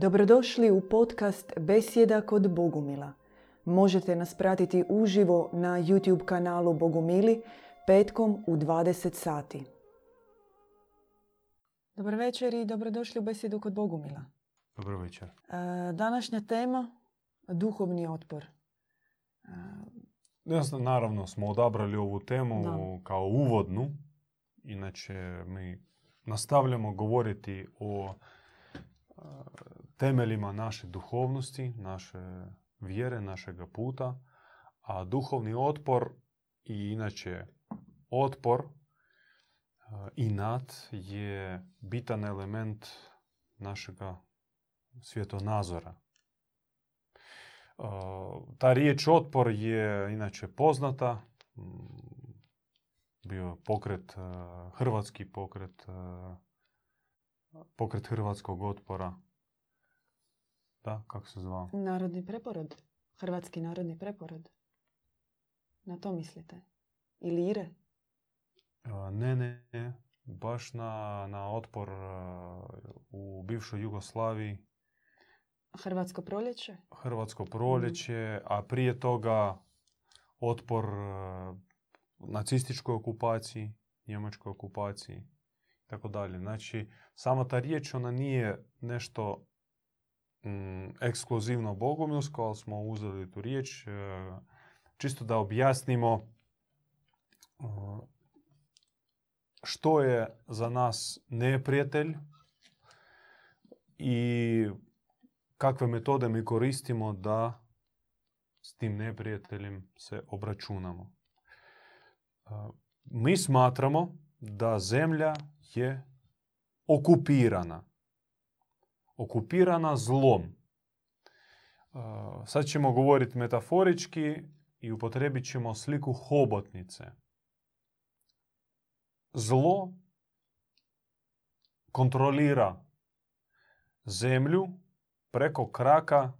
Dobrodošli u podcast Besjeda kod Bogumila. Možete nas pratiti uživo na YouTube kanalu Bogumili petkom u 20 sati. Dobar večer i dobrodošli u Besjedu kod Bogumila. Dobar večer. E, Današnja tema duhovni otpor. E, naravno smo odabrali ovu temu Da. kao uvodnu. Inače, mi nastavljamo govoriti o e, temeljima naše duhovnosti, naše vjere, našega puta. A duhovni otpor i inače otpor, e, inat, je bitan element našega svjetonazora. Uh, Ta riječ otpor je inače poznata. Mm, Bio pokret, uh, hrvatski pokret, pokret hrvatskog otpora. Da, kako se zvao? Narodni preporod. Hrvatski narodni preporod. Na to mislite? Ili Ire? Uh, Ne, ne, ne. Baš na, na otpor uh, u bivšoj Jugoslaviji, Hrvatsko proljeće? Hrvatsko proljeće, a prije toga otpor uh, nacističkoj okupaciji, njemačkoj okupaciji i tako dalje. Znači, sama ta riječ, ona nije nešto mm, ekskluzivno bogomilsko, ali smo uzeli tu riječ uh, čisto da objasnimo uh, što je za nas neprijatelj i kakve metode mi koristimo da s tim neprijateljem se obračunamo. Uh, Mi smatramo da zemlja je okupirana. Okupirana zlom. Uh, Sad ćemo govoriti metaforički i upotrebit ćemo sliku hobotnice. Zlo kontrolira zemlju preko kraka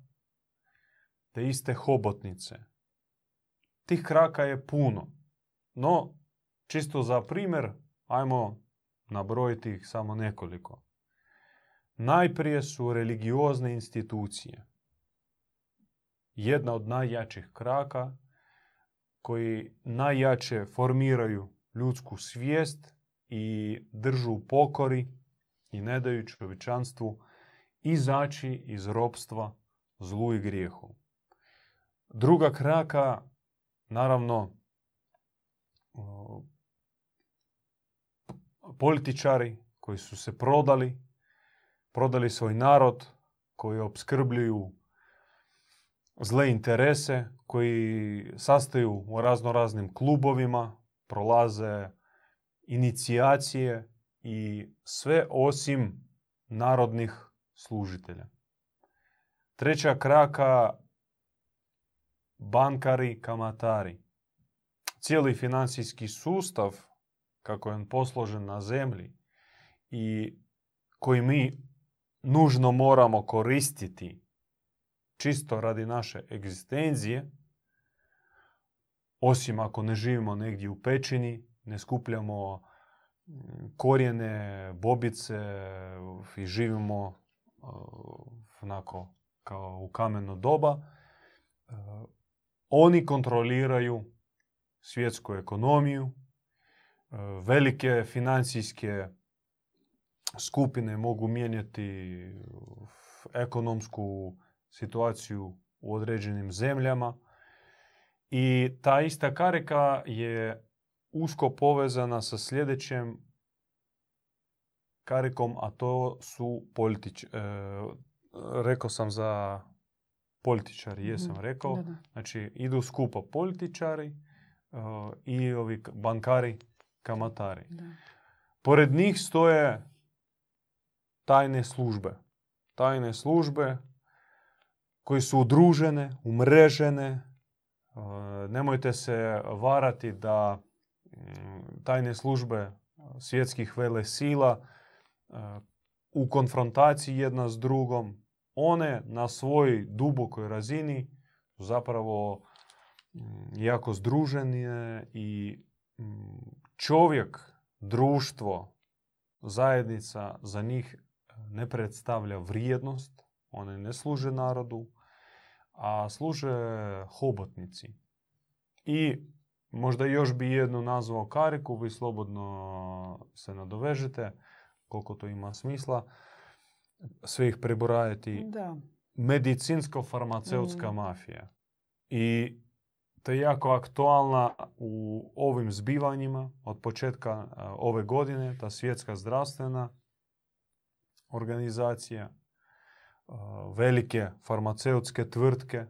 te iste hobotnice. Tih kraka je puno. No, čisto za primjer, ajmo nabrojiti ih samo nekoliko. Najprije su religiozne institucije. Jedna od najjačih kraka koji najjače formiraju ljudsku svijest i držu u pokori i ne daju čovječanstvu izaći iz ropstva zlu i grijehu. Druga kraka, naravno, političari koji su se prodali, prodali svoj narod, koji obskrbljuju zle interese, koji sastaju u razno raznim klubovima, prolaze inicijacije i sve osim narodnih služitelja. Treća kraka, bankari, kamatari. Cijeli financijski sustav, kako je on posložen na zemlji i koji mi nužno moramo koristiti čisto radi naše egzistencije, osim ako ne živimo negdje u pećini, ne skupljamo mm, korijene, bobice i živimo uh, onako kao u kameno doba, uh, oni kontroliraju svjetsku ekonomiju, uh, velike financijske skupine mogu mijenjati ekonomsku situaciju u određenim zemljama i ta ista karika je usko povezana sa sljedećem karikom, a to su politič... e, rekao sam za političari, jesam Mhm. rekao. Da, da. Znači, idu skupa političari e, i ovi bankari, kamatari. Da. Pored njih stoje tajne službe. Tajne službe koje su udružene, umrežene. E, Nemojte se varati da mm, tajne službe svjetskih vele sila e, u konfrontaciji jedna s drugom, one na svojoj dubokoj razini zapravo mm, jako združene i mm, čovjek, društvo, zajednica za njih ne predstavlja vrijednost, one ne služe narodu, a služe hobotnici. I možda još bi jednu nazvao kariku, vi slobodno se nadovežete, koliko to ima smisla. Sve ih preborajati. Da. Medicinsko-farmaceutska Mm. mafija. I to je jako aktualna u ovim zbivanjima od početka a, ove godine, ta svjetska zdravstvena organizacija, a, velike farmaceutske tvrtke.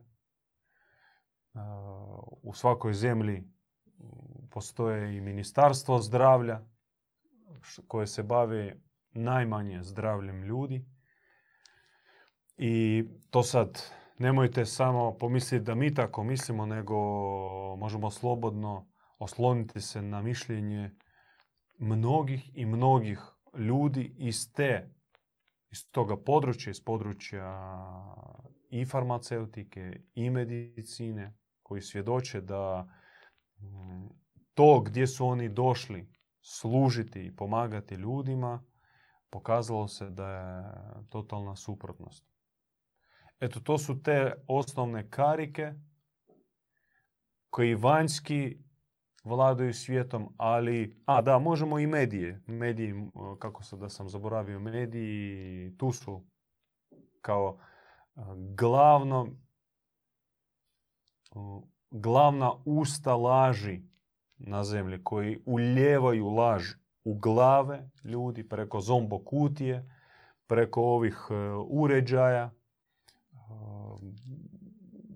A, U svakoj zemlji m, postoje i ministarstvo zdravlja koje se bavi najmanje zdravljem ljudi. I to sad nemojte samo pomisliti da mi tako mislimo, nego možemo slobodno osloniti se na mišljenje mnogih i mnogih ljudi iz te, iz toga područja, iz područja i farmaceutike i medicine, koji svjedoče da mm, to gdje su oni došli služiti i pomagati ljudima, pokazalo se da je totalna suprotnost. Eto, to su te osnovne karike koji vanjski vladaju svijetom, ali... A, da, možemo i medije. Mediji, kako se da sam zaboravio, mediji tu su kao glavno, glavna usta laži na zemlji, koji uljevaju laž u glave ljudi preko zombo kutije, preko ovih e, uređaja,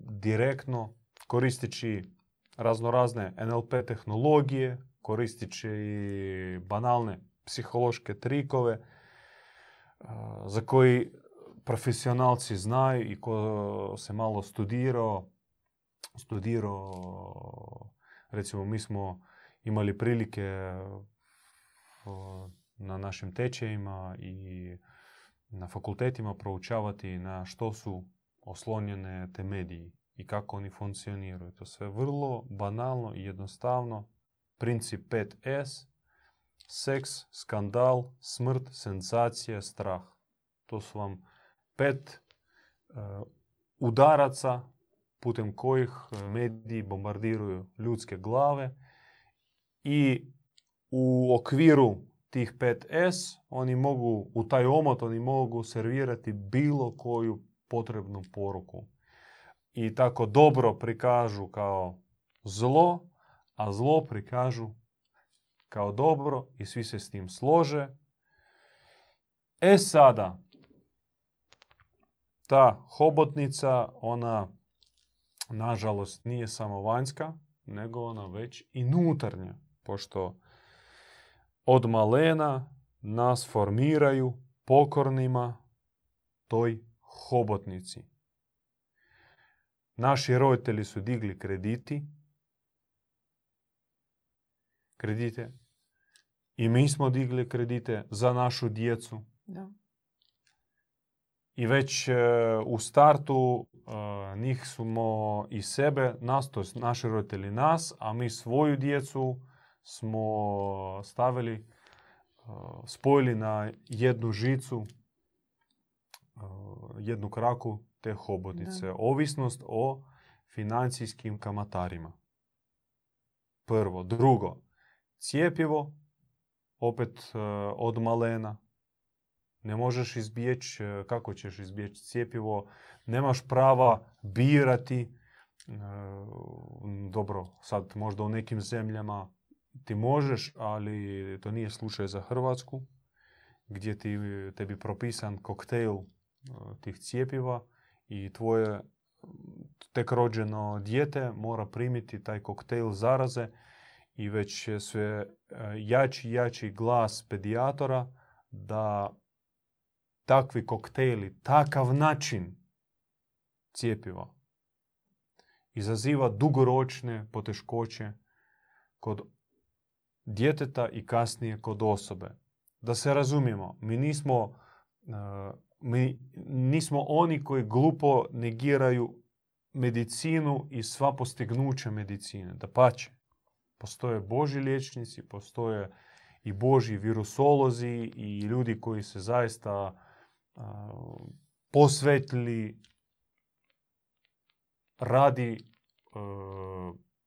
direktno koristeći raznorazne NLP tehnologije, koristeći banalne psihološke trikove za koji profesionalci znaju i ko se malo studirao, studirao, recimo mi smo imali prilike na našim tečajima i na fakultetima proučavati na što su oslonjene te mediji i kako oni funkcioniraju. To sve vrlo banalno i jednostavno. Princip 5S, seks, skandal, smrt, senzacija, strah. To su vam pet e, udaraca putem kojih e, mediji bombardiraju ljudske glave i u okviru tih 5S oni mogu, u taj omot oni mogu servirati bilo koju potrebnu poruku. I tako dobro prikažu kao zlo, a zlo prikažu kao dobro i svi se s tim slože. E sada, ta hobotnica, ona nažalost nije samo vanjska, nego ona već i nutarnja, pošto od malena nas formiraju pokornima toj hobotnici. Naši roditelji su digli krediti, kredite i mi smo digli kredite za našu djecu. Da. I već e, u startu e, njih smo i sebe, nas, to naši roditelji nas, a mi svoju djecu smo stavili, e, spojili na jednu žicu, e, jednu kraku te hobotnice. Da. Ovisnost o financijskim kamatarima. Prvo. Drugo, cijepivo, opet e, od malena. Ne možeš izbjeći, e, kako ćeš izbjeći cijepivo, nemaš prava birati. E, Dobro, sad možda u nekim zemljama ti možeš, ali to nije slučaj za Hrvatsku, gdje ti, tebi propisan koktejl tih cijepiva i tvoje tek rođeno dijete mora primiti taj koktejl zaraze i već je sve e, jači jači glas pedijatora da takvi koktejli, takav način cijepiva izaziva dugoročne poteškoće kod djeteta i kasnije kod osobe. Da se razumijemo, mi nismo, e, mi nismo oni koji glupo negiraju medicinu i sva postignuća medicine. Da pače, postoje Boži liječnici, postoje i Boži virusolozi i ljudi koji se zaista a, posvetili radi e,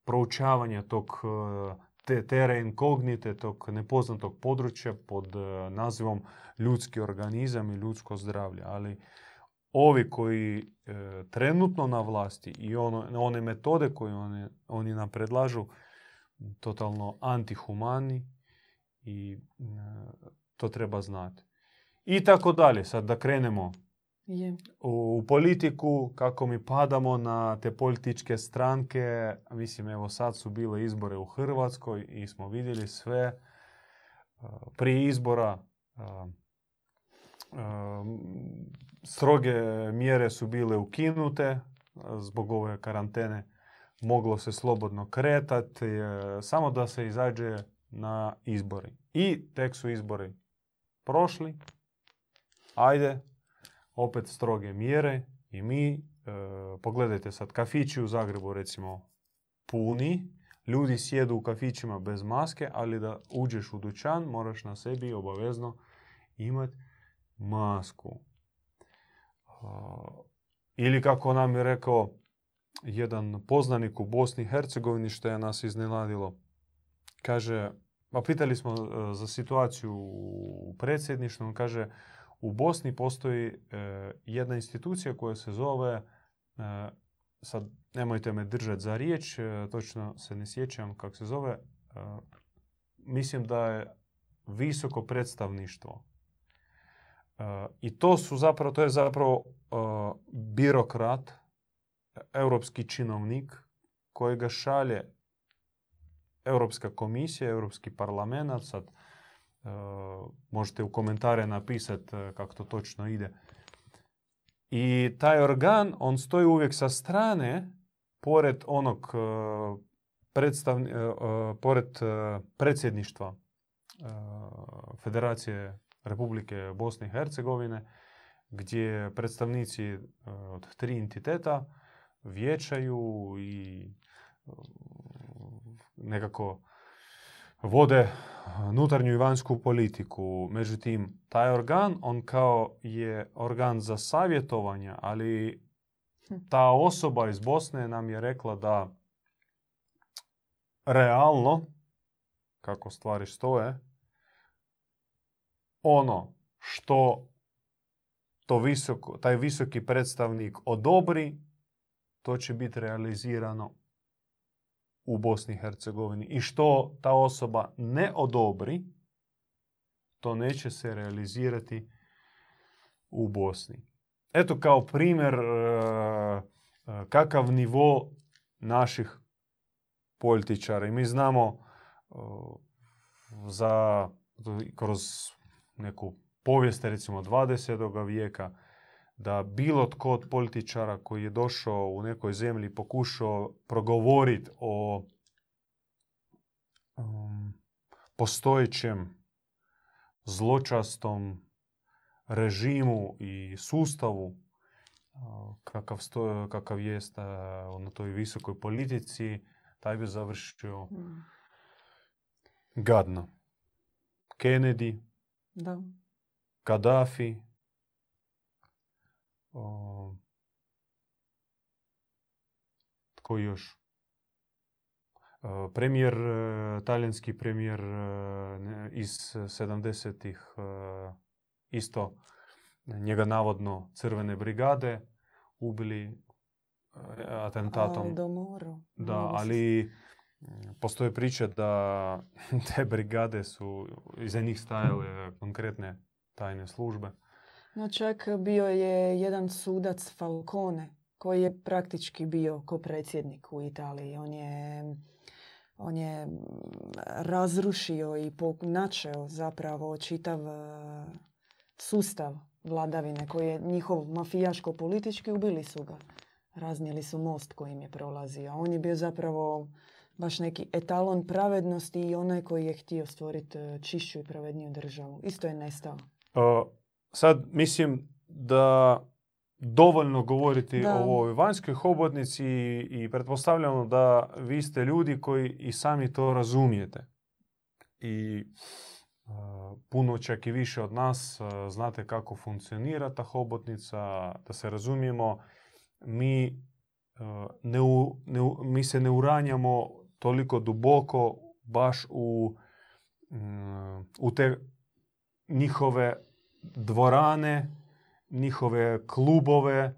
proučavanja tog e, te tere inkognite, tog nepoznatog područja pod e, nazivom ljudski organizam i ljudsko zdravlje. Ali ovi koji e, trenutno na vlasti i ono, one metode koje oni, oni nam predlažu, totalno antihumani i e, to treba znati. I tako dalje. Sad da krenemo Je. u, politiku, kako mi padamo na te političke stranke. Mislim, evo sad su bile izbore u Hrvatskoj i smo vidjeli sve. Uh, Prije izbora uh, uh, stroge mjere su bile ukinute zbog ove karantene. Moglo se slobodno kretati, samo da se izađe na izbori. I tek su izbori prošli. Ajde, opet stroge mjere i mi, e, pogledajte sad, kafići u Zagrebu recimo puni, ljudi sjedu u kafićima bez maske, ali da uđeš u dućan moraš na sebi obavezno imati masku. A, ili kako nam je rekao jedan poznanik u Bosni i Hercegovini što je nas iznenadilo. Kaže, pa pitali smo e, za situaciju u predsjedništvu, kaže u Bosni postoji e, jedna institucija koja se zove, e, sad nemojte me držati za riječ, e, točno se ne sjećam kako se zove, mislim da je visoko predstavništvo. I to su zapravo, to je zapravo birokrat, europski činovnik kojega šalje Europska komisija, Europski parlament, sad možete u komentare napisati e, kako to točno ide. I taj organ, on stoji uvijek sa strane, pored onog e, predstavni, e, e, pored e, predsjedništva e, Federacije Republike Bosne i Hercegovine, gdje predstavnici e, od tri entiteta vijećaju i e, nekako vode nutarnju i vanjsku politiku. Međutim, taj organ, on kao je organ za savjetovanje, ali ta osoba iz Bosne nam je rekla da realno, kako stvari stoje, ono što to visoko, taj visoki predstavnik odobri, to će biti realizirano u Bosni i Hercegovini. I što ta osoba ne odobri, to neće se realizirati u Bosni. Eto kao primjer e, e, kakav nivo naših političara. Mi znamo e, za kroz neku povijest recimo 20. vijeka da bilo tko od političara koji je došao u nekoj zemlji pokušao progovoriti o um, postojećem zločastom režimu i sustavu kakav, sto, kakav jest na toj visokoj politici, taj bi završio Mm. gadno. Kennedy, Da. Kaddafi, o, tko još? Premijer, talijanski premijer iz 70-ih, e, isto njega navodno crvene brigade ubili atentatom. Aldo Moro. Da, ali postoje priče da te brigade su, iza njih stajale konkretne tajne službe. No čak bio je jedan sudac Falcone koji je praktički bio ko predsjednik u Italiji. On je, on je mm, razrušio i načeo zapravo čitav e, sustav vladavine koji je njihov mafijaško-politički ubili su ga. Raznijeli su most kojim je prolazio. On je bio zapravo baš neki etalon pravednosti i onaj koji je htio stvoriti e, čišću i pravedniju državu. Isto je nestao. Sad mislim da dovoljno govoriti Da. o ovoj vanjskoj hobotnici i, i pretpostavljamo da vi ste ljudi koji i sami to razumijete. I puno čak i više od nas znate kako funkcionira ta hobotnica, da se razumijemo, mi, ne, ne, mi se ne uranjamo toliko duboko baš u, mm, u te njihove dvorane, njihove klubove,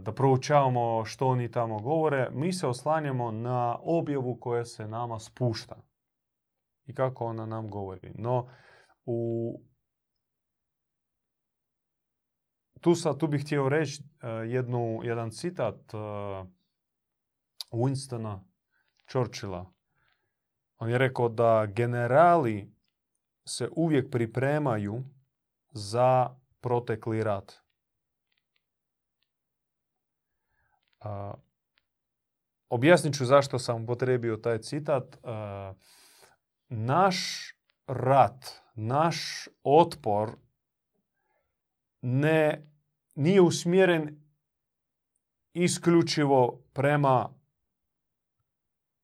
da proučavamo što oni tamo govore, mi se oslanjamo na objavu koja se nama spušta i kako ona nam govori. No, u... tu, sad, tu bih htio reći e, jednu, jedan citat e, Winstona Churchilla. On je rekao da generali se uvijek pripremaju za protekli rat. objasnit ću zašto sam potrebio taj citat. naš rat, naš otpor ne, nije usmjeren isključivo prema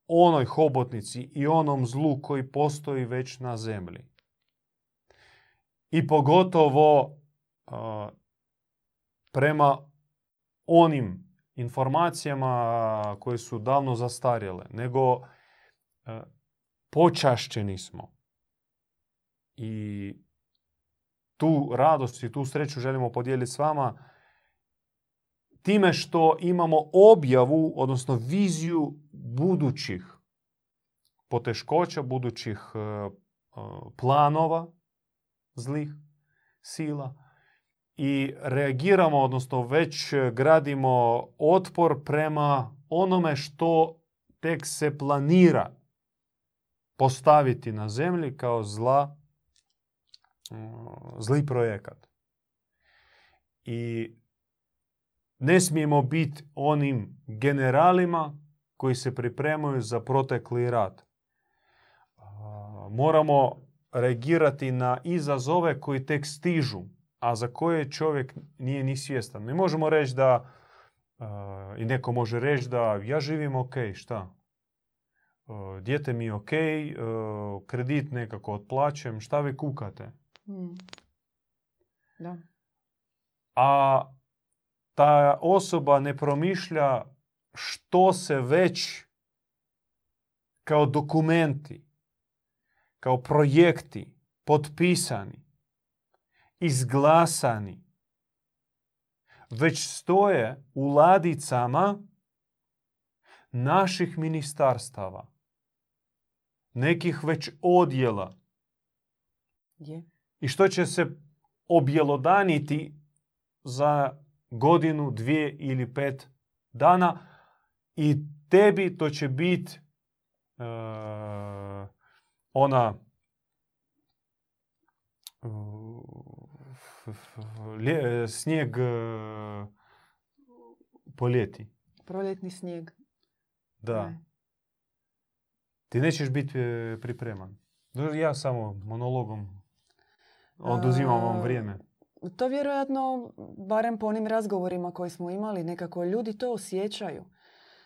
onoj hobotnici i onom zlu koji postoji već na zemlji. I pogotovo prema onim informacijama koje su davno zastarjele, nego počašćeni smo. I tu radost i tu sreću želimo podijeliti s vama time što imamo objavu, odnosno viziju budućih poteškoća, budućih planova zlih sila i reagiramo, odnosno već gradimo otpor prema onome što tek se planira postaviti na zemlji kao zla, zli projekat. I ne smijemo biti onim generalima koji se pripremaju za protekli rat. Moramo reagirati na izazove koji tek stižu a za koje čovjek nije ni svjestan. Mi možemo reći da, i neko može reći da ja živim ok, šta? Uh, dijete mi je ok, kredit nekako otplaćem, šta vi kukate? Hmm. Da. A ta osoba ne promišlja što se već kao dokumenti, kao projekti potpisani izglasani, već stoje u ladicama naših ministarstava, nekih već odjela. Je. I što će se objelodaniti za godinu, dvije ili pet dana i tebi to će biti uh, ona snijeg e, po ljeti. Proljetni snijeg. Da. Ti nećeš biti e, pripreman. Ja samo monologom oduzimam vam vrijeme. To vjerojatno, barem po onim razgovorima koje smo imali, nekako ljudi to osjećaju.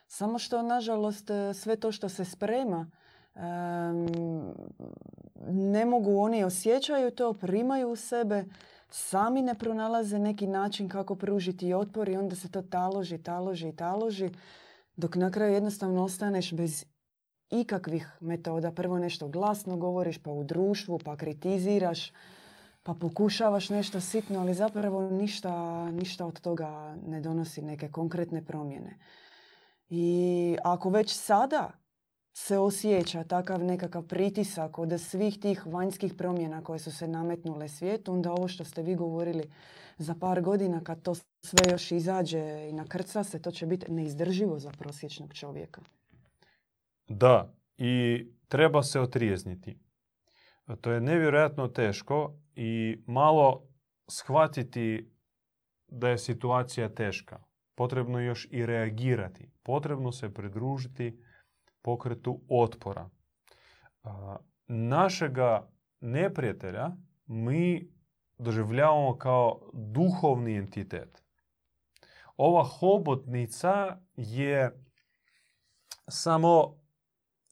Samo što, nažalost, e, sve to što se sprema, ne mogu oni osjećaju to, primaju u sebe, sami ne pronalaze neki način kako pružiti otpor i onda se to taloži, taloži i taloži, dok na kraju jednostavno ostaneš bez ikakvih metoda. Prvo nešto glasno govoriš, pa u društvu, pa kritiziraš, pa pokušavaš nešto sitno, ali zapravo ništa, ništa od toga ne donosi neke konkretne promjene. I ako već sada se osjeća takav nekakav pritisak od svih tih vanjskih promjena koje su se nametnule svijetu, onda ovo što ste vi govorili za par godina kad to sve još izađe i nakrca se, to će biti neizdrživo za prosječnog čovjeka. Da, i treba se otrijezniti. To je nevjerojatno teško i malo shvatiti da je situacija teška. Potrebno još i reagirati. Potrebno se pridružiti pokretu otpora. Našega neprijatelja mi doživljavamo kao duhovni entitet. Ova hobotnica je samo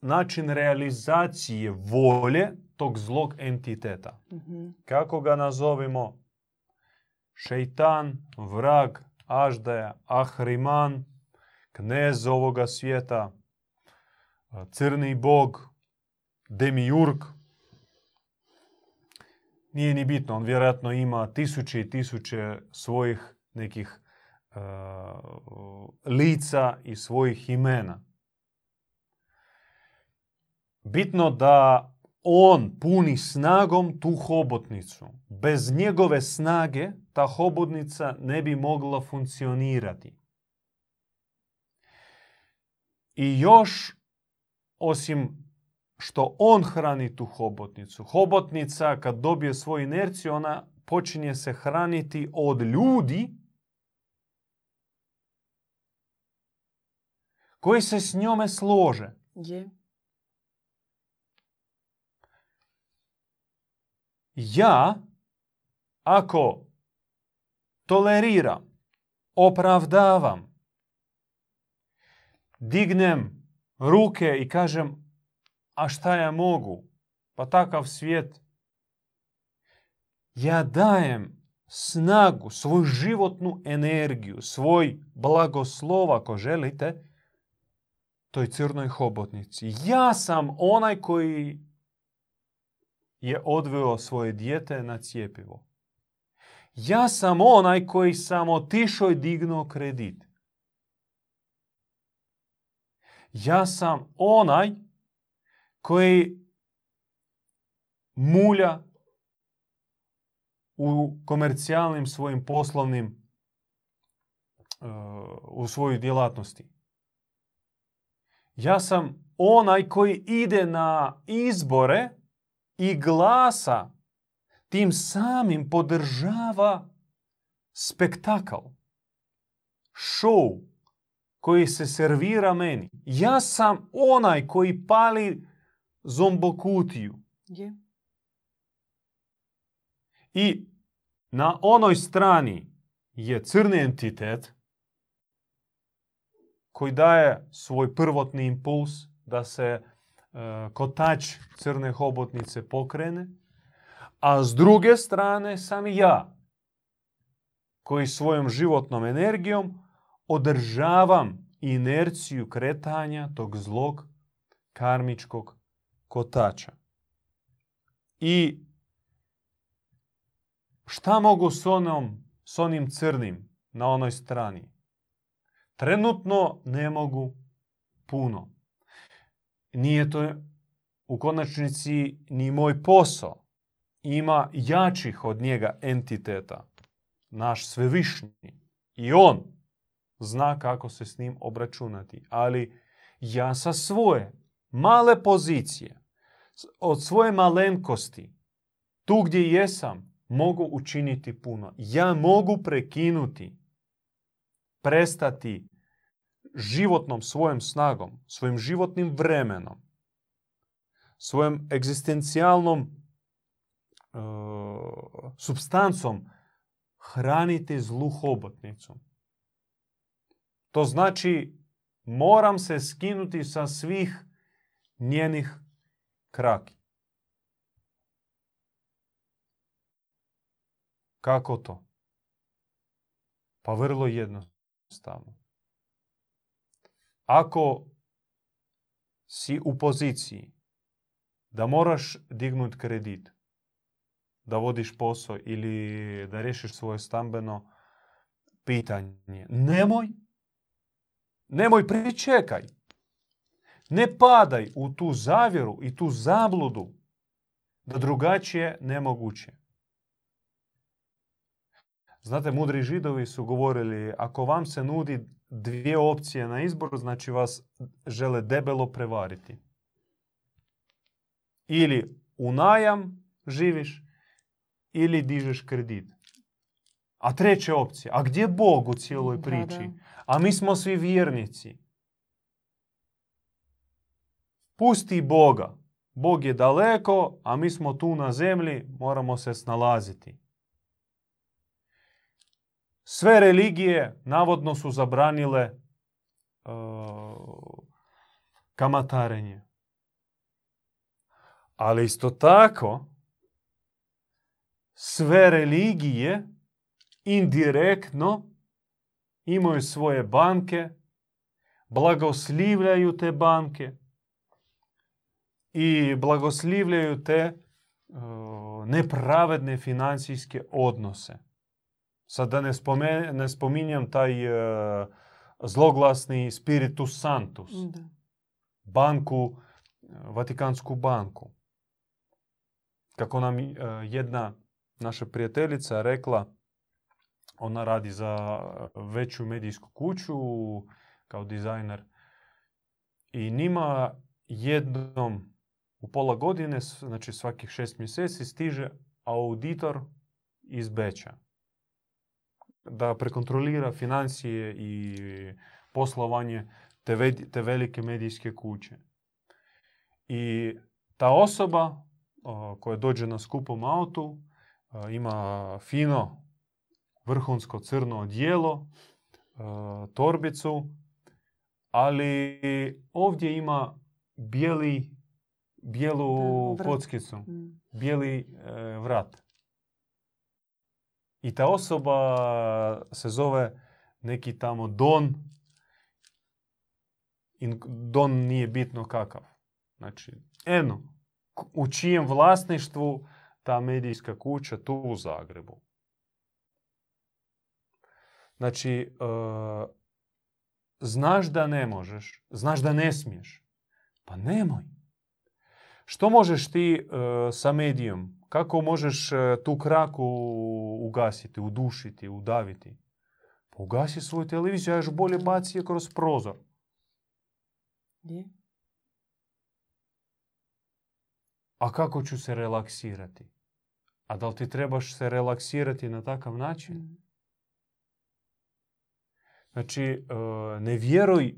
način realizacije volje tog zlog entiteta. Mhm. Kako ga nazovimo? Šeitan, vrag, aždaja, ahriman, knez ovoga svijeta, crni bog, demiurg. Nije ni bitno, on vjerojatno ima tisuće i tisuće svojih nekih lica i svojih imena. Bitno da on puni snagom tu hobotnicu. Bez njegove snage ta hobotnica ne bi mogla funkcionirati. I još, osim što on hrani tu hobotnicu, hobotnica kad dobije svoju inerciju, ona počinje se hraniti od ljudi koji se s njome slože. Je. ja ako toleriram, opravdavam, dignem ruke i kažem a šta ja mogu? Pa takav svijet. Ja dajem snagu, svoju životnu energiju, svoj blagoslov ako želite, toj crnoj hobotnici. Ja sam onaj koji je odveo svoje dijete na cijepivo. Ja sam onaj koji sam otišao i dignuo kredit. Ja sam onaj koji mulja u komercijalnim svojim poslovnim uh, u svojoj djelatnosti. Ja sam onaj koji ide na izbore i glasa tim samim podržava spektakl, show koji se servira meni. Ja sam onaj koji pali zombokutiju. Je. I na onoj strani je crni entitet koji daje svoj prvotni impuls da se e, kotač crne hobotnice pokrene, a s druge strane sam i ja koji svojom životnom energijom održavam inerciju kretanja tog zlog karmičkog kotača. I šta mogu s, onom, s onim crnim na onoj strani? Trenutno ne mogu puno. Nije to u konačnici ni moj posao. Ima jačih od njega entiteta. Naš svevišnji. I on zna kako se s njim obračunati. Ali ja sa svoje male pozicije, od svoje malenkosti, tu gdje jesam, mogu učiniti puno. Ja mogu prekinuti, prestati životnom svojom snagom, svojim životnim vremenom, svojom egzistencijalnom uh, substancom hraniti zlu hobotnicu. To znači moram se skinuti sa svih njenih kraki. Kako to? Pa vrlo jednostavno. Ako si u poziciji da moraš dignuti kredit, da vodiš posao ili da riješiš svoje stambeno pitanje, nemoj, nemoj pričekaj. Ne padaj u tu zavjeru i tu zabludu da drugačije nemoguće. Znate, mudri židovi su govorili, ako vam se nudi dvije opcije na izbor, znači vas žele debelo prevariti. Ili u najam živiš, ili dižeš kredit. A treća opcija, a gdje je Bog u cijeloj Da, priči? da. A mi smo svi vjernici. Pusti Boga. Bog je daleko, a mi smo tu na zemlji, moramo se snalaziti. Sve religije navodno su zabranile uh, kamatarenje. Ali isto tako, sve religije indirektno imaju svoje banke, blagoslivljaju te banke i blagoslivljaju te nepravedne financijske odnose. Sad da ne, ne spominjam taj uh, zloglasni spiritus santus. Banku, Vatikansku banku. Kako nam jedna naša prijateljica rekla, ona radi za veću medijsku kuću kao dizajner i njima jednom u pola godine, znači svakih šest mjeseci, stiže auditor iz Beča da prekontrolira financije i poslovanje te, te velike medijske kuće. I ta osoba koja dođe na skupom autu ima fino vrhunsko crno odijelo, torbicu, ali ovdje ima bijeli, bijelu da, kockicu, mm. bijeli e, vrat. I ta osoba se zove neki tamo Don. Don nije bitno kakav. Znači, eno, u čijem vlasništvu ta medijska kuća tu u Zagrebu. Znači, uh, znaš da ne možeš, znaš da ne smiješ. Pa nemoj. Što možeš ti uh, sa medijom? Kako možeš uh, tu kraku ugasiti, udušiti, udaviti? Pa ugasi svoju televiziju, a još bolje baci je kroz prozor. Je. A kako ću se relaksirati? A da li ti trebaš se relaksirati na takav način? Znači, e, ne vjeruj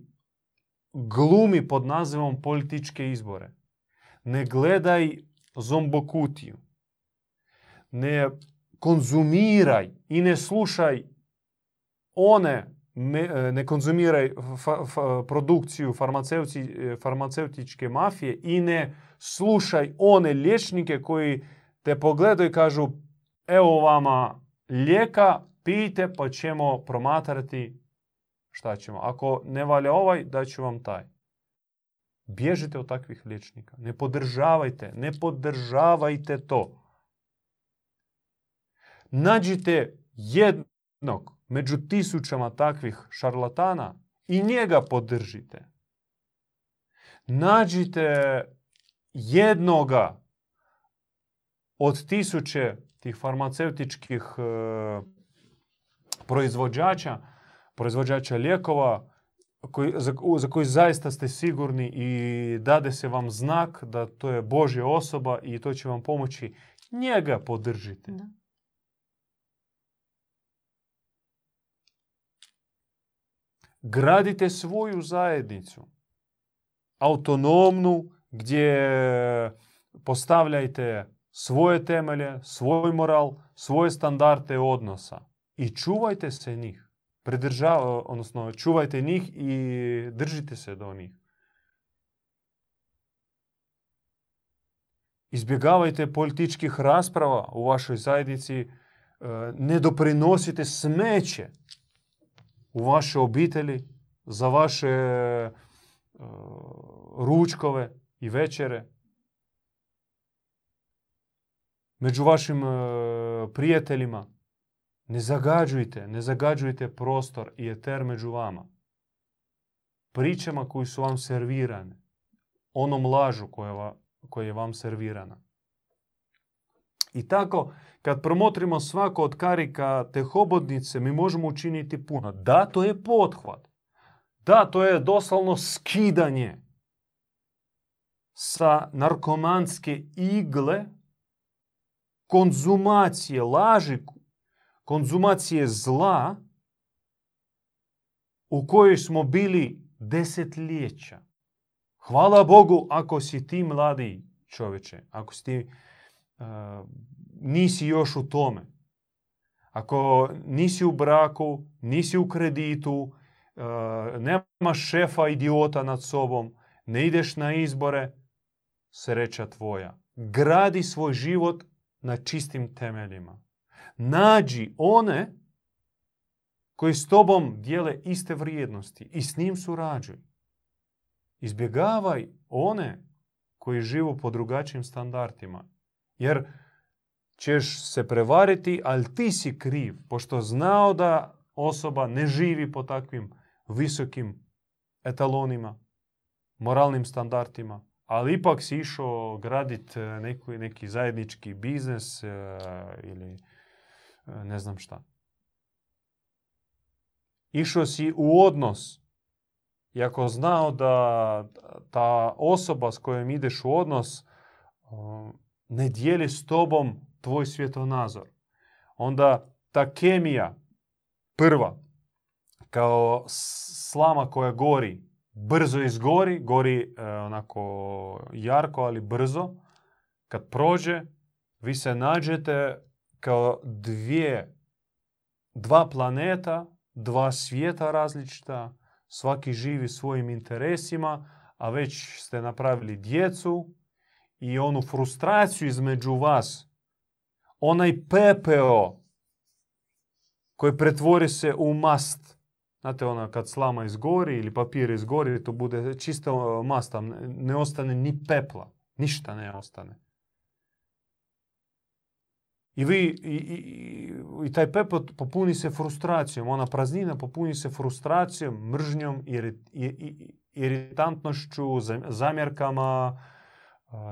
glumi pod nazivom političke izbore. Ne gledaj zombokutiju. Ne konzumiraj i ne slušaj one, e, ne konzumiraj produkciju farmaceutičke mafije i ne slušaj one liječnike koji te pogledaju i kažu evo vama lijeka, pijte pa ćemo promatrati šta ćemo. Ako ne valja ovaj, daću vam taj. Bježite od takvih liječnika. Ne podržavajte, ne podržavajte to. Nađite jednog među tisućama takvih šarlatana i njega podržite. Nađite jednoga od tisuće tih farmaceutičkih e, proizvođača, proizvođača lijekova, koji, za, za koji zaista ste sigurni i dade se vam znak da to je Božja osoba i to će vam pomoći, njega podržite. Da. Gradite svoju zajednicu, autonomnu, gdje postavljajte svoje temelje, svoj moral, svoje standarde odnosa i čuvajte se njih. Pridržava, odnosno čuvajte njih i držite se do njih. Izbjegavajte političkih rasprava u vašoj zajednici. E, ne doprinosite smeće u vaše obitelji za vaše e, ručkove i večere. Među vašim e, prijateljima ne zagađujte, ne zagađujte prostor i eter među vama. Pričama koji su vam servirane. Onom lažu koja, koja je vam servirana. I tako, kad promotrimo svako od karika te hobotnice, mi možemo učiniti puno. Da, to je pothvat. Da, to je doslovno skidanje sa narkomanske igle konzumacije laži konzumacije zla u kojoj smo bili desetljeća. Hvala Bogu ako si ti mladi čovječe, ako si ti, uh, nisi još u tome. Ako nisi u braku, nisi u kreditu, uh, nemaš šefa idiota nad sobom, ne ideš na izbore, sreća tvoja. gradi svoj život na čistim temeljima. Nađi one koji s tobom dijele iste vrijednosti i s njim surađuj. Izbjegavaj one koji živu po drugačijim standardima. Jer ćeš se prevariti, ali ti si kriv, pošto znao da osoba ne živi po takvim visokim etalonima, moralnim standardima, ali ipak si išao graditi neki, neki zajednički biznis e, ili ne znam šta. Išao si u odnos i ako znao da ta osoba s kojom ideš u odnos ne dijeli s tobom tvoj svjetonazor, onda ta kemija prva kao slama koja gori, brzo izgori, gori e, onako jarko, ali brzo. Kad prođe, vi se nađete kao dvije, dva planeta, dva svijeta različita, svaki živi svojim interesima, a već ste napravili djecu i onu frustraciju između vas, onaj pepeo koji pretvori se u mast. Znate, ona kad slama izgori ili papir izgori, to bude čista masta, ne ostane ni pepla, ništa ne ostane. I, vi, i, i, i taj pepel popuni se frustracijom, ona praznina popuni se frustracijom, mržnjom, iritantnošću, zamjerkama,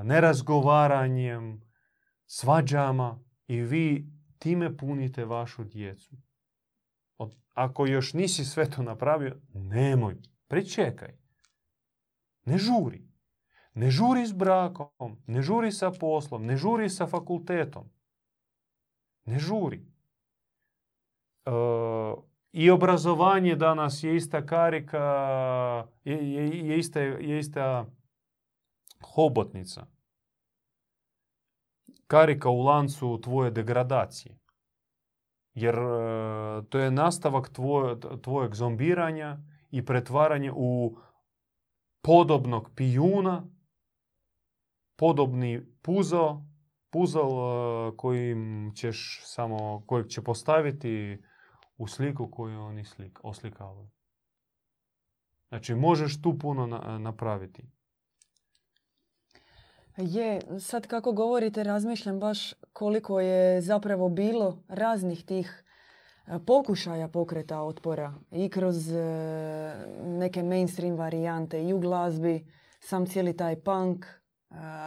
nerazgovaranjem, svađama i vi time punite vašu djecu. Ako još nisi sve to napravio, nemoj, pričekaj. Ne žuri. Ne žuri s brakom, ne žuri sa poslom, ne žuri sa fakultetom. Ne žuri. E, I obrazovanje danas je ista karika, je, je, je, ista, je ista hobotnica. Karika u lancu tvoje degradacije. Jer e, to je nastavak tvoj, tvojeg zombiranja i pretvaranje u podobnog pijuna, podobni puzo, puzal e, kojim ćeš samo, kojeg će postaviti u sliku koju oni slik, oslikavaju. Znači, možeš tu puno napraviti. Je, sad kako govorite, razmišljam baš koliko je zapravo bilo raznih tih e, pokušaja pokreta otpora i kroz e, neke mainstream varijante i u glazbi, sam cijeli taj punk,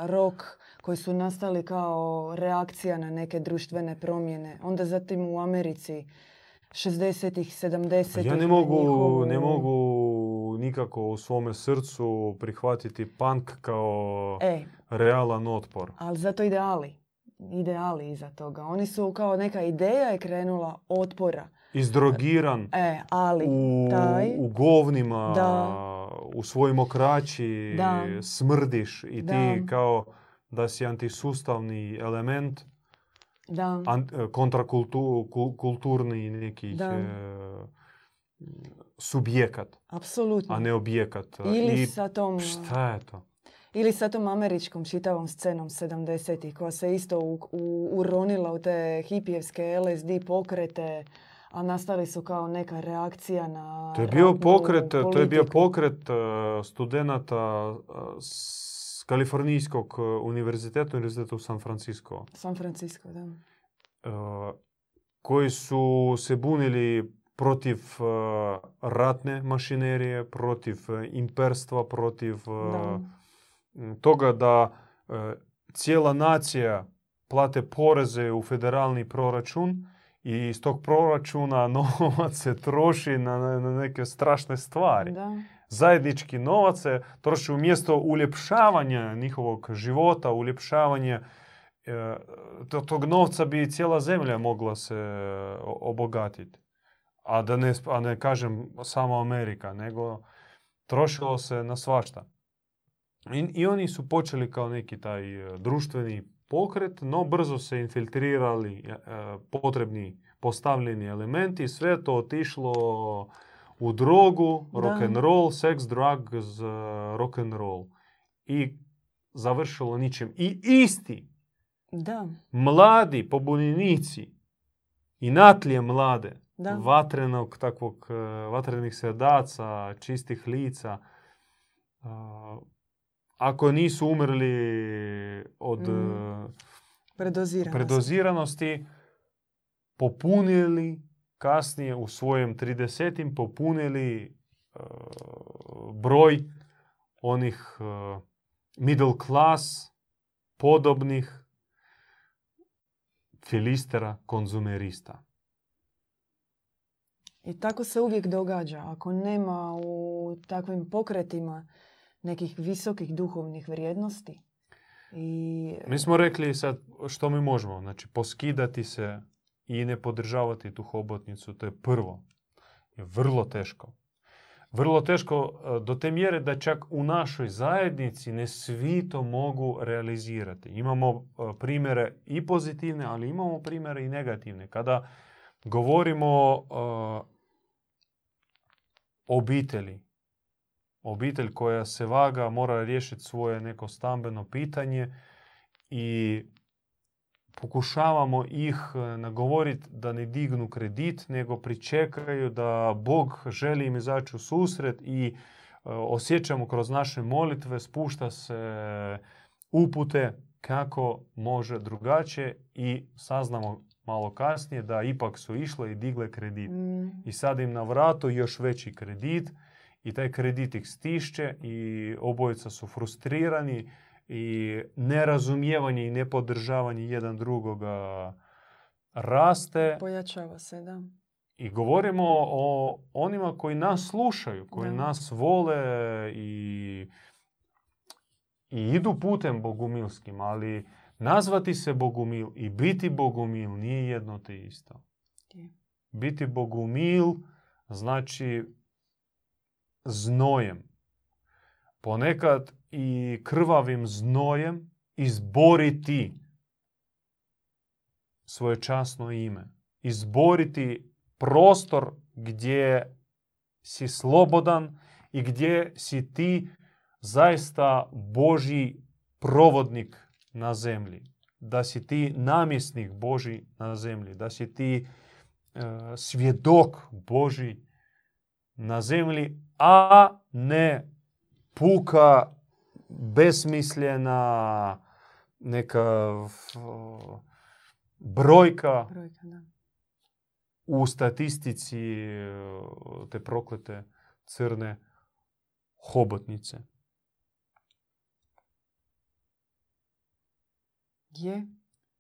rock koji su nastali kao reakcija na neke društvene promjene. Onda zatim u Americi 60-ih, 70-ih. Ja ne mogu, ne mogu nikako u svome srcu prihvatiti punk kao e, realan otpor. Ali zato ideali. Ideali iza toga. Oni su kao neka ideja je krenula otpora. Izdrogiran. E, ali u, taj... u govnima, da. U svojoj mokraći da. smrdiš i da. ti kao da si antisustavni element da. E, kontrakulturni neki e, subjekat. Apsolutno. A ne objekat. Ili I sa tom... Šta je to? Ili sa tom američkom čitavom scenom 70-ih koja se isto u, u, uronila u te hipijevske LSD pokrete, a nastali su kao neka reakcija na To je bio pokret, to je bio pokret uh, studenata uh, s Kalifornijskog uh, univerziteta, univerziteta u San Francisco. San Francisco, da. koji su se bunili protiv ratne mašinerije, protiv imperstva, protiv da toga da e, cijela nacija plate poreze u federalni proračun i iz tog proračuna novac se troši na, na neke strašne stvari. Da. Zajednički novac se troši umjesto uljepšavanja njihovog života, uljepšavanja e, tog novca bi cijela zemlja mogla se obogatiti. A da ne, a ne kažem samo Amerika, nego trošilo se na svašta. I, I oni su počeli kao neki taj e, društveni pokret, no brzo se infiltrirali e, potrebni postavljeni elementi i sve to otišlo u drogu, rock and roll, sex, drugs, rock and roll. I završilo ničim. I isti Da, mladi pobunjenici i natlije mlade, da. vatrenog takvog, e, vatrenih srdaca, čistih lica, e, ako nisu umrli od Mm. e, Predoziranost. predoziranosti, popunili kasnije u svojem 30. popunili e, broj onih e, middle class, podobnih filistera, konzumerista. I tako se uvijek događa. Ako nema u takvim pokretima nekih visokih duhovnih vrijednosti i Mi smo rekli sad što mi možemo. Znači, poskidati se i ne podržavati tu hobotnicu, to je prvo. Je vrlo teško. Vrlo teško e, do te mjere da čak u našoj zajednici ne svi to mogu realizirati. Imamo e, primjere i pozitivne, ali imamo primjere i negativne. Kada govorimo o obitelji, obitelj koja se vaga mora riješiti svoje neko stambeno pitanje i pokušavamo ih e, nagovoriti da ne dignu kredit, nego pričekaju da Bog želi im izaći u susret i e, osjećamo kroz naše molitve, spušta se upute kako može drugačije i saznamo malo kasnije da ipak su išle i digle kredit. Mm, I sad im na vratu još veći kredit i taj kredit ih stišće i obojica su frustrirani i nerazumijevanje i nepodržavanje jedan drugoga raste pojačava se, da. i govorimo o onima koji nas slušaju, koji Da. nas vole i, i idu putem bogumilskim, ali nazvati se bogumil i biti bogumil nije jedno te isto. Je. Biti bogumil znači znojem. Ponekad i krvavim znojem izboriti svoje časno ime. Izboriti prostor gdje si slobodan i gdje si ti zaista Božji provodnik na zemlji. Da si ti namjesnik Božji na zemlji. Da si ti e, svjedok Božji na zemlji, a ne puka, besmislena neka brojka Brojka, da. u statistici e, te proklete crne hobotnice. Je.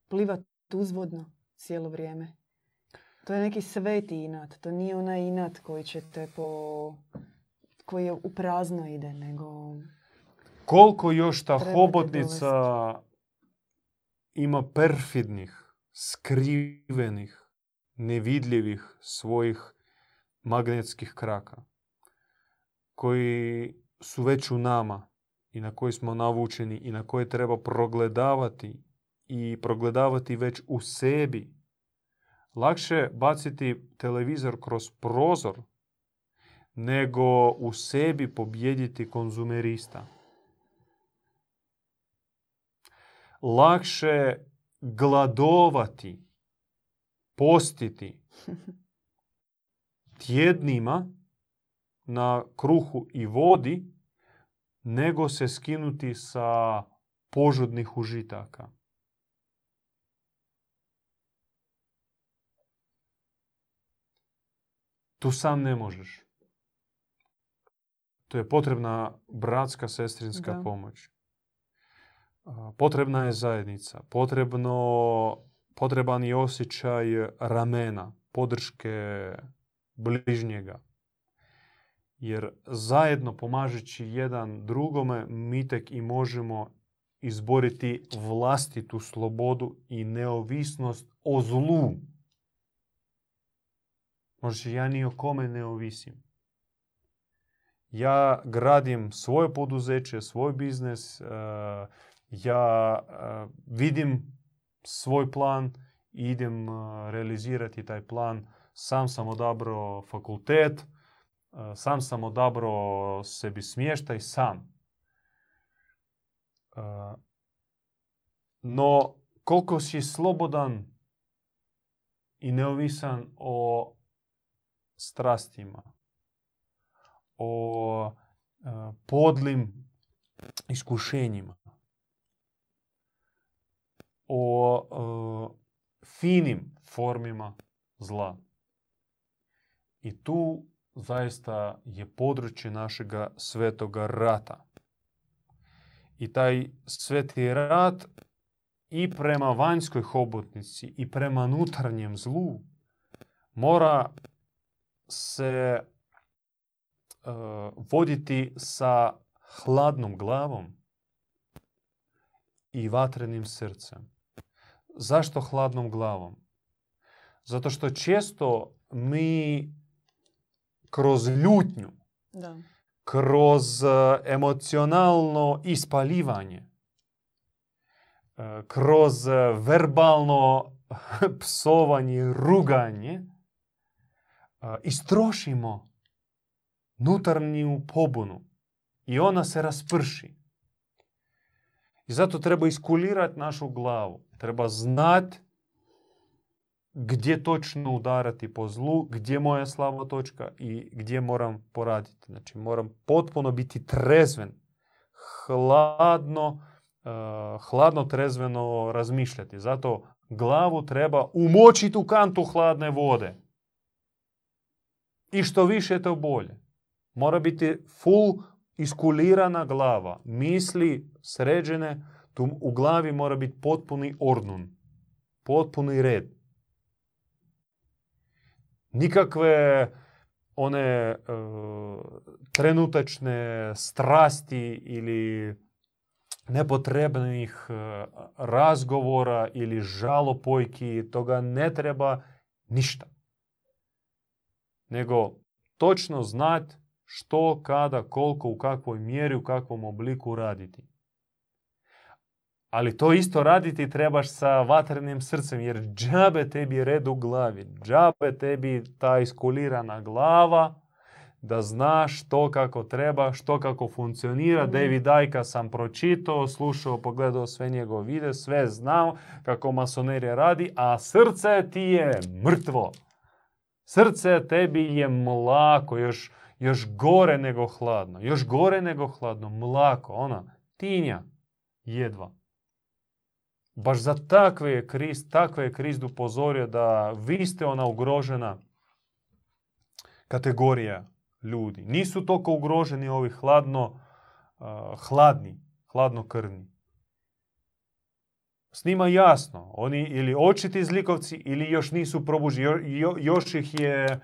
Plivat uzvodno cijelo vrijeme. To je neki sveti inat. To nije onaj inat koji ćete po... koji je u prazno ide, nego... Koliko još ta hobotnica ima perfidnih, skrivenih, nevidljivih svojih magnetskih kraka koji su već u nama i na koji smo navučeni i na koje treba progledavati i progledavati već u sebi. Lakše baciti televizor kroz prozor nego u sebi pobjediti konzumerista. Lakše gladovati, postiti tjednima na kruhu i vodi nego se skinuti sa požudnih užitaka. Tu sam ne možeš. Tu je potrebna bratska sestrinska Da. pomoć. Potrebna je zajednica. Potrebno, potreban je osjećaj ramena, podrške bližnjega. Jer zajedno pomažući jedan drugome mi tek i možemo izboriti vlastitu slobodu i neovisnost o zlu. Možda ja ni o kome ne ovisim. Ja gradim svoje poduzeće, svoj biznis, eh, ja eh, vidim svoj plan i idem eh, realizirati taj plan. Sam sam odabrao fakultet, sam sam odabrao sebi smještaj sam. no koliko si slobodan i neovisan o strastima, o podlim iskušenjima, o finim formima zla. I tu zaista je područje našega svetoga rata. I taj sveti rat i prema vanjskoj hobotnici i prema unutarnjem zlu mora se voditi sa hladnom glavom i vatrenim srcem. Zašto hladnom glavom? Zato što često mi kroz ljutnju, Da. kroz e, emocionalno ispaljivanje, e, kroz verbalno psovanje, ruganje, e, istrošimo nutarnju pobunu i ona se rasprši. I zato treba iskulirati našu glavu. Treba znati gdje točno udarati po zlu, gdje je moja slaba točka i gdje moram poraditi. Znači moram potpuno biti trezven, hladno, uh, hladno trezveno razmišljati. Zato glavu treba umočiti u kantu hladne vode. I što više to bolje. Mora biti full iskulirana glava. Misli sređene, tu u glavi mora biti potpuni ordnun. Potpuni red nikakve one uh, trenutačne strasti ili nepotrebnih razgovora ili žalopojki, toga ne treba ništa. Nego točno znati što, kada, koliko, u kakvoj mjeri, u kakvom obliku raditi. Ali to isto raditi trebaš sa vatrenim srcem, jer džabe tebi red u glavi, džabe tebi ta iskulirana glava, da znaš što kako treba, što kako funkcionira. Mm. David Dajka sam pročitao, slušao, pogledao sve njegove vide, sve znao kako masonerija radi, a srce ti je mrtvo. Srce tebi je mlako, još, još gore nego hladno, još gore nego hladno, mlako, ona, tinja, jedva. Baš za takve je Krist, takve je Krist upozorio da vi ste ona ugrožena kategorija ljudi. Nisu toliko ugroženi ovi hladno, uh, hladni, hladnokrvni. S njima jasno, oni ili očiti zlikovci ili još nisu probuženi, jo, još ih je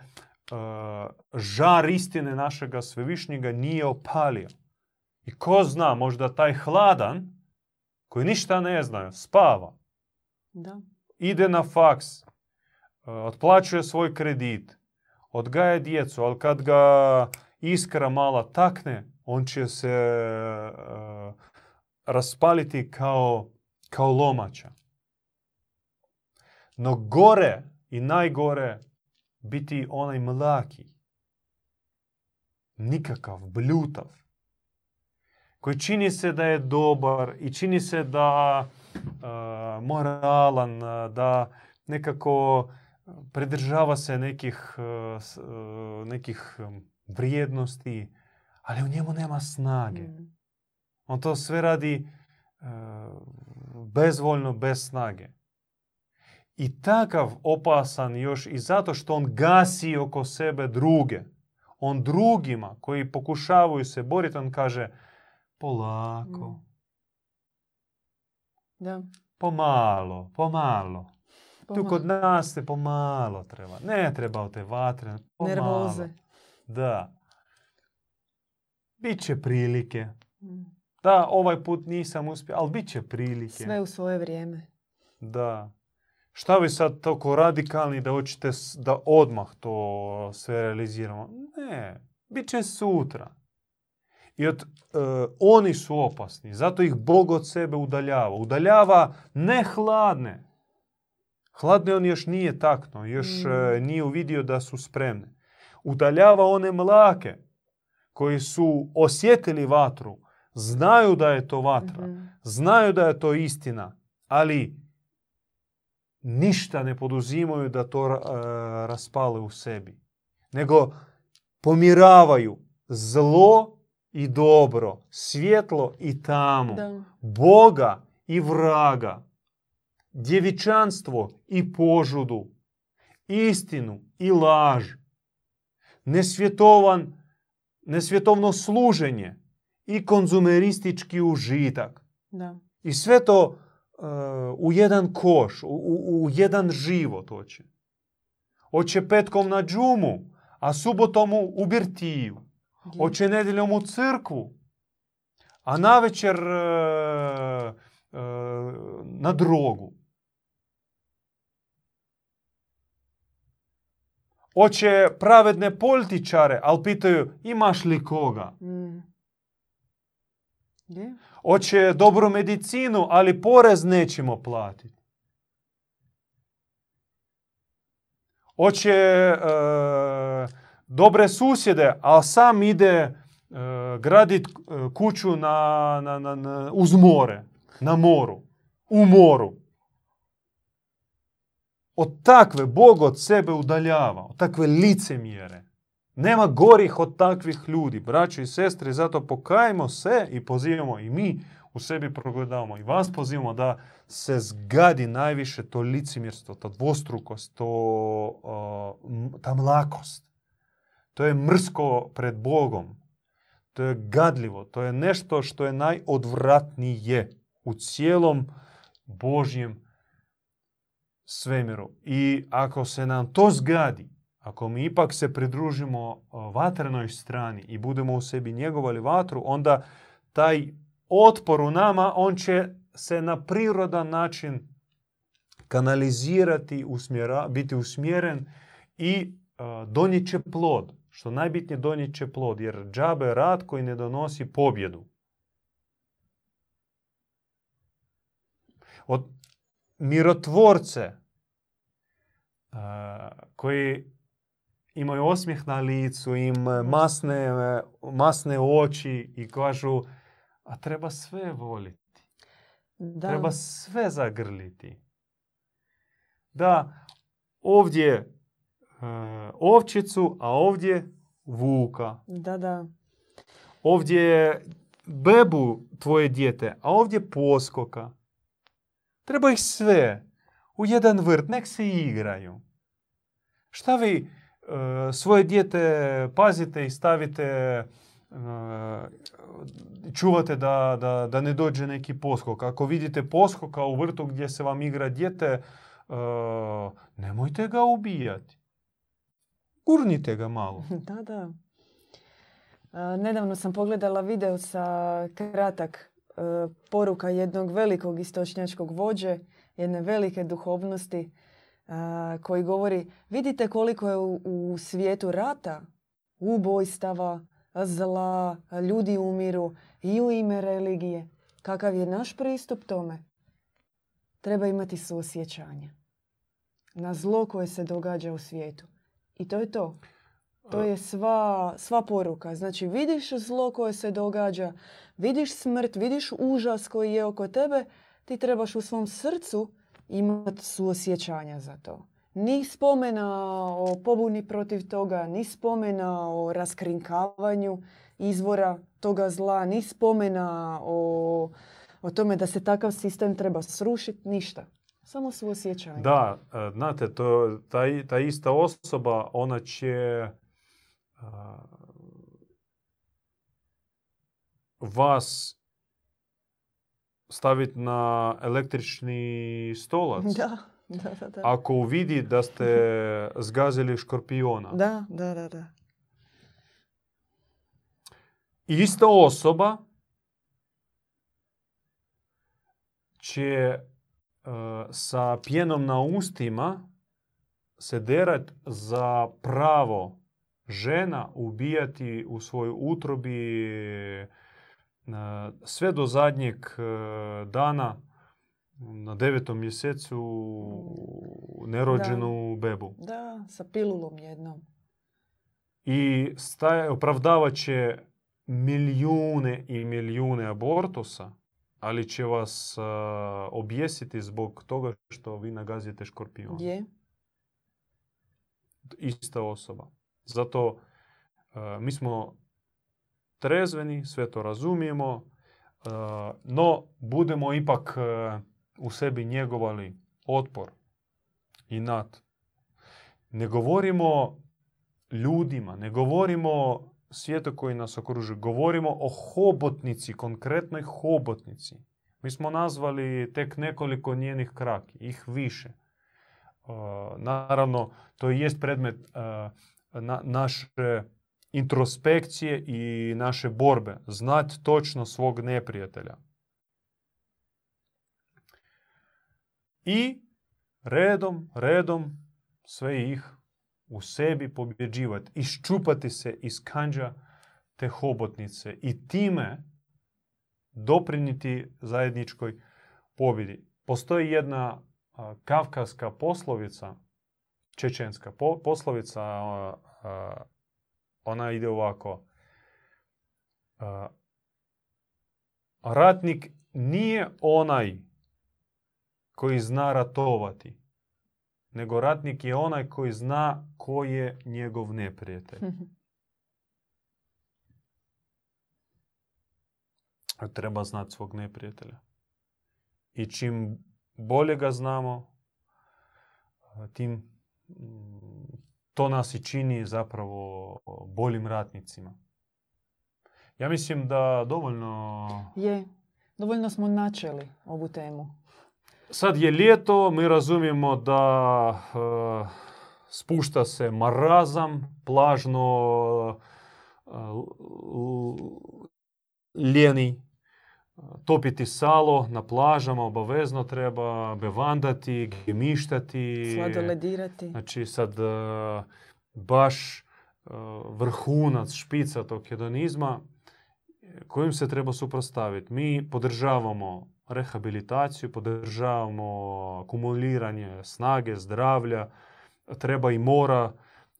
žar istine našega svevišnjega nije opalio. I ko zna, možda taj hladan koji ništa ne znaju, spava. Da. Ide na faks, otplaćuje svoj kredit, odgaja djecu, ali kad ga iskra mala takne, on će se uh, raspaliti kao, kao lomača. No gore i najgore biti onaj mlaki, nikakav, bljutav, koji čini se da je dobar i čini se da uh, moralan, da nekako pridržava se nekih, uh, nekih vrijednosti, ali u njemu nema snage. Mm. On to sve radi uh, bezvoljno, bez snage. I takav opasan još i zato što on gasi oko sebe druge. On drugima koji pokušavaju se boriti, on kaže Polako. Mm. Da. Pomalo, pomalo. Tu kod nas se pomalo treba. Ne treba te vatre. Pomalo. Nervoze. Da. Biće prilike. Mm. Da, ovaj put nisam uspio, ali bit će prilike. Sve u svoje vrijeme. Da. Šta vi sad toliko radikalni da hoćete da odmah to sve realiziramo? Ne, bit će sutra. I od, e, oni su opasni, zato ih Bog od sebe udaljava. Udaljava ne hladne. Hladne on još nije takno, još e, Mm. nije uvidio da su spremne. Udaljava one mlake koji su osjetili vatru, Znaju da je to vatra. Mhm. Znaju da je to istina. Ali ništa ne poduzimaju da to ra- e, raspale u sebi. Nego pomiravaju zlo i dobro, svjetlo i tamo, Da. Boga i vraga, djevičanstvo i požudu, istinu i laž, nesvjetovan, nesvjetovno služenje i konzumeristički užitak. Da. I sve to u jedan koš, u, u, u jedan život hoće. Hoće petkom na džumu, a subotom u, birtiju. Hoće nedjeljom u crkvu, a navečer e, e, na drogu. Hoće pravedne političare, ali pitaju imaš li koga? Mm. Hoće dobru medicinu, ali porez nećemo platiti. Hoće e, dobre susjede, a sam ide e, gradit e, kuću na, na, na, na- uz more, na moru, u moru. Od takve Bog od sebe udaljava, od takve licemjere. Nema gorih od takvih ljudi. Braćo i sestre, zato pokajmo se i pozivamo i mi u sebi progledamo. I vas pozivamo da se zgadi najviše to licemjerstvo, ta dvostrukost, to, uh, ta mlakost. To je mrsko pred Bogom. To je gadljivo. To je nešto što je najodvratnije u cijelom Božjem svemiru. I ako se nam to zgadi, ako mi ipak se pridružimo vatrenoj strani i budemo u sebi njegovali vatru, onda taj otpor u nama, on će se na prirodan način kanalizirati, usmjera, biti usmjeren i donijet će plod. Što najbitnije donijet će plod, jer džabe je rad koji ne donosi pobjedu. Od mirotvorce koji imaju osmijeh na licu, im e, masne, e, masne oči i kažu a treba sve voliti. Da. Treba sve zagrliti. Da, ovdje e, ovčicu, a ovdje vuka. Da, da. Ovdje je bebu tvoje dijete, a ovdje poskoka. Treba ih sve u jedan vrt, nek se igraju. Šta vi svoje dijete pazite i stavite, čuvate da, da, da ne dođe neki poskok. Ako vidite poskoka u vrtu gdje se vam igra dijete, nemojte ga ubijati. Gurnite ga malo. Da, da. Nedavno sam pogledala video sa kratak poruka jednog velikog istočnjačkog vođe, jedne velike duhovnosti koji govori vidite koliko je u, u svijetu rata, ubojstava, zla, ljudi umiru i u ime religije. Kakav je naš pristup tome? Treba imati suosjećanje na zlo koje se događa u svijetu. I to je to. To je sva, sva poruka. Znači vidiš zlo koje se događa, vidiš smrt, vidiš užas koji je oko tebe, ti trebaš u svom srcu imati suosjećanja za to. Ni spomena o pobuni protiv toga, ni spomena o raskrinkavanju izvora toga zla, ni spomena o, o tome da se takav sistem treba srušiti, ništa. Samo suosjećanje. Da, e, znate, to, ta, ta ista osoba, ona će a, vas staviti na električni stolac. Da, da, da. da. Ako uvidi da ste zgazili škorpiona. Da, da, da, da. Ista osoba će e, sa pjenom na ustima se derat za pravo žena ubijati u svojoj utrobi sve do zadnjeg e, dana na devetom mjesecu nerođenu bebu. Da, sa pilulom jednom. I staje, opravdavat će milijune i milijune abortusa, ali će vas uh, objesiti zbog toga što vi nagazite škorpion. Je. Ista osoba. Zato uh, mi smo trezveni, sve to razumijemo, uh, no budemo ipak u sebi njegovali otpor i nat. Ne govorimo ljudima, ne govorimo svijetu koji nas okružuje. Govorimo o hobotnici, konkretnoj hobotnici. Mi smo nazvali tek nekoliko njenih kraki, ih više. Uh, naravno, to jest predmet naše introspekcije i naše borbe. Znat točno svog neprijatelja. I redom, redom sve ih u sebi pobjeđivati, iščupati se iz kanđa te hobotnice i time dopriniti zajedničkoj pobjedi. Postoji jedna kavkaska poslovica, čečenska poslovica, ona ide ovako. Ratnik nije onaj koji zna ratovati, nego ratnik je onaj koji zna ko je njegov neprijatelj. Treba znati svog neprijatelja. I čim bolje ga znamo, tim to nas i čini zapravo boljim ratnicima. Ja mislim da dovoljno... Je, dovoljno smo načeli ovu temu. Sad je ljeto, mi razumijemo da uh, spušta se marazam, plažno uh, ljeni, topiti salo na plažama obavezno treba, bevandati, gemištati. Sladoledirati. Znači sad uh, baš vrhunac, špica tog hedonizma kojim se treba suprostaviti. Mi podržavamo rehabilitaciju, podržavamo kumuliranje snage, zdravlja, treba i mora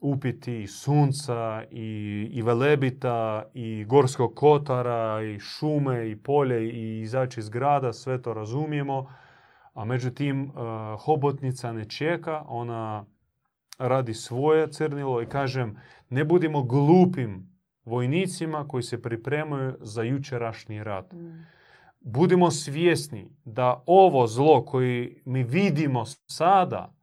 upiti i sunca i, i velebita i gorskog kotara i šume i polje i izaći iz grada, sve to razumijemo. A međutim, uh, hobotnica ne čeka, ona radi svoje crnilo i kažem, ne budimo glupim vojnicima koji se pripremaju za jučerašnji rat. Mm budimo svjesni da ovo zlo koji mi vidimo sada,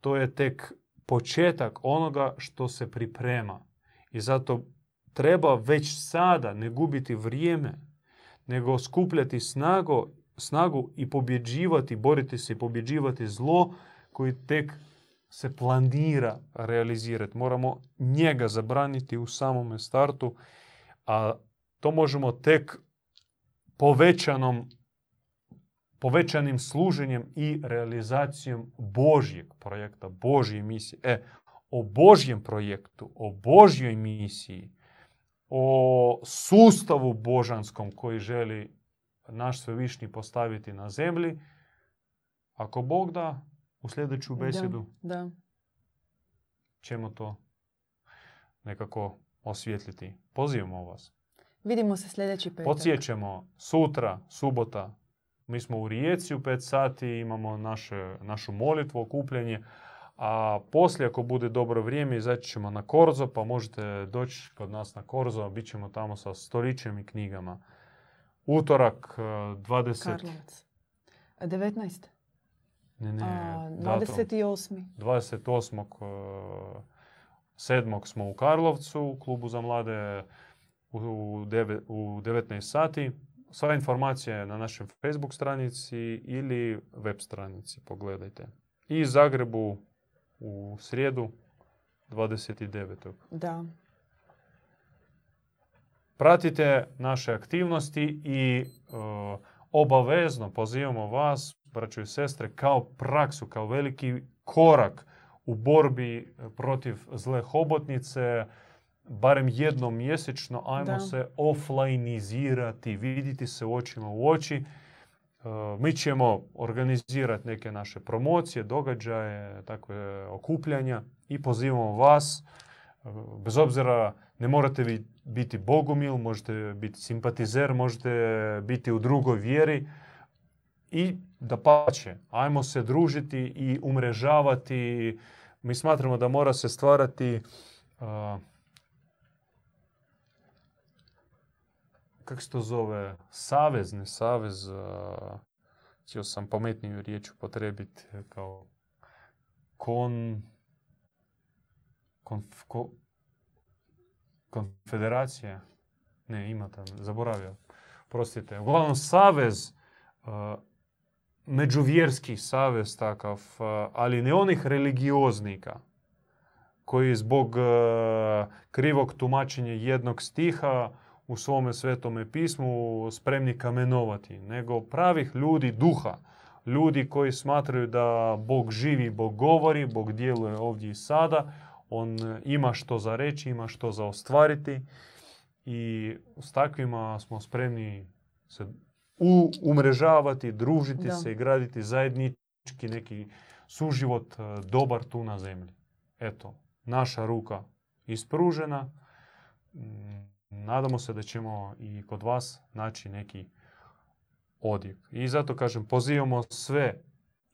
to je tek početak onoga što se priprema. I zato treba već sada ne gubiti vrijeme, nego skupljati snagu, snagu i pobjeđivati, boriti se i pobjeđivati zlo koji tek se planira realizirati. Moramo njega zabraniti u samome startu, a to možemo tek povećanom povećanim služenjem i realizacijom Božjeg projekta, Božje misije. E, o Božjem projektu, o Božjoj misiji, o sustavu božanskom koji želi naš svevišnji postaviti na zemlji, ako Bog da, u sljedeću besedu da, da. ćemo to nekako osvijetliti. Pozivamo vas. Vidimo se sljedeći petak. Podsjećamo, sutra, subota, mi smo u Rijeci u 5 sati, imamo naše, našu molitvu, okupljanje, a poslije ako bude dobro vrijeme izaći ćemo na Korzo, pa možete doći kod nas na Korzo, bit ćemo tamo sa stolićem i knjigama. Utorak 20... Karlovac. 19. Ne, ne, A, 28. 28. 7. smo u Karlovcu, u klubu za mlade u, 9, u 19 sati. Sva informacija je na našem Facebook stranici ili web stranici, pogledajte. I Zagrebu u srijedu 29. Da. Pratite naše aktivnosti i uh, obavezno pozivamo vas, braćo i sestre, kao praksu, kao veliki korak u borbi protiv zle hobotnice, barem jednom mjesečno, ajmo Da. se offlineizirati, vidjeti se očima u oči. E, Mi ćemo organizirati neke naše promocije, događaje, takve okupljanja i pozivamo vas, e, bez obzira Ne morate vi biti bogumil, možete biti simpatizer, možete biti u drugoj vjeri. I da pače, ajmo se družiti i umrežavati. Mi smatramo da mora se stvarati kako se to zove, savez, ne savez, htio sam pametniju riječ upotrebiti kao kon, konf, ko, konfederacija, ne ima tam, zaboravio, prostite. Uglavnom savez, međuvjerski savez takav, ali ne onih religioznika koji zbog krivog tumačenja jednog stiha u svome svetome pismu spremni kamenovati, nego pravih ljudi duha. Ljudi koji smatraju da Bog živi, Bog govori, Bog djeluje ovdje i sada. On ima što za reći, ima što za ostvariti. I s takvima smo spremni se umrežavati, družiti se i graditi zajednički neki suživot e, dobar tu na zemlji. Eto, naša ruka ispružena. Nadamo se da ćemo i kod vas naći neki odjek. I zato kažem, pozivamo sve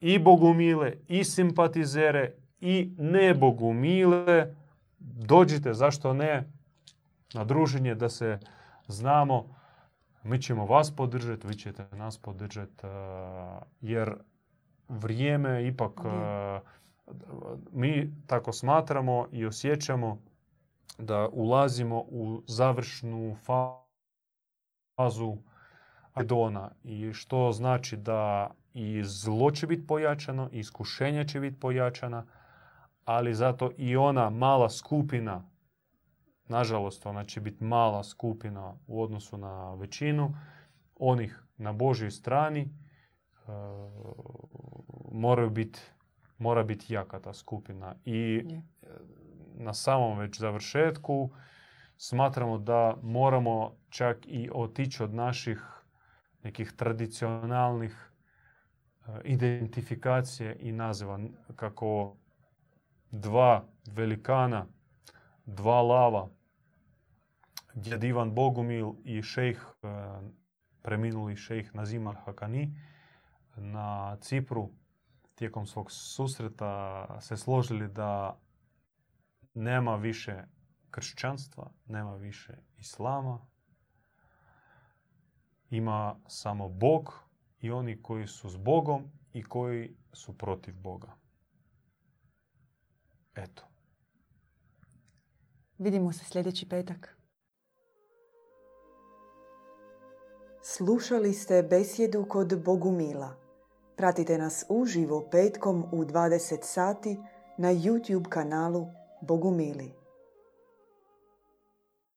i bogumile, i simpatizere, i nebogumile. Dođite, zašto ne, na druženje da se znamo. Mi ćemo vas podržati, vi ćete nas podržati, eh, jer vrijeme ipak eh, mi tako smatramo i osjećamo da ulazimo u završnu fazu Adona i što znači da i zlo će biti pojačano, i iskušenja će biti pojačana, ali zato i ona mala skupina, nažalost ona će biti mala skupina u odnosu na većinu, onih na Božoj strani, e, moraju biti mora biti jaka ta skupina. I na samom već završetku. Smatramo da moramo čak i otići od naših nekih tradicionalnih e, identifikacije i naziva. Kako dva velikana, dva lava, djed Ivan Bogumil i šejh, e, preminuli šejh Nazim Hakani na Cipru tijekom svog susreta se složili da nema više kršćanstva, nema više islama. Ima samo Bog i oni koji su s Bogom i koji su protiv Boga. Eto. Vidimo se sljedeći petak. Slušali ste besjedu kod Bogumila. Pratite nas uživo petkom u 20 sati na YouTube kanalu Bogumili.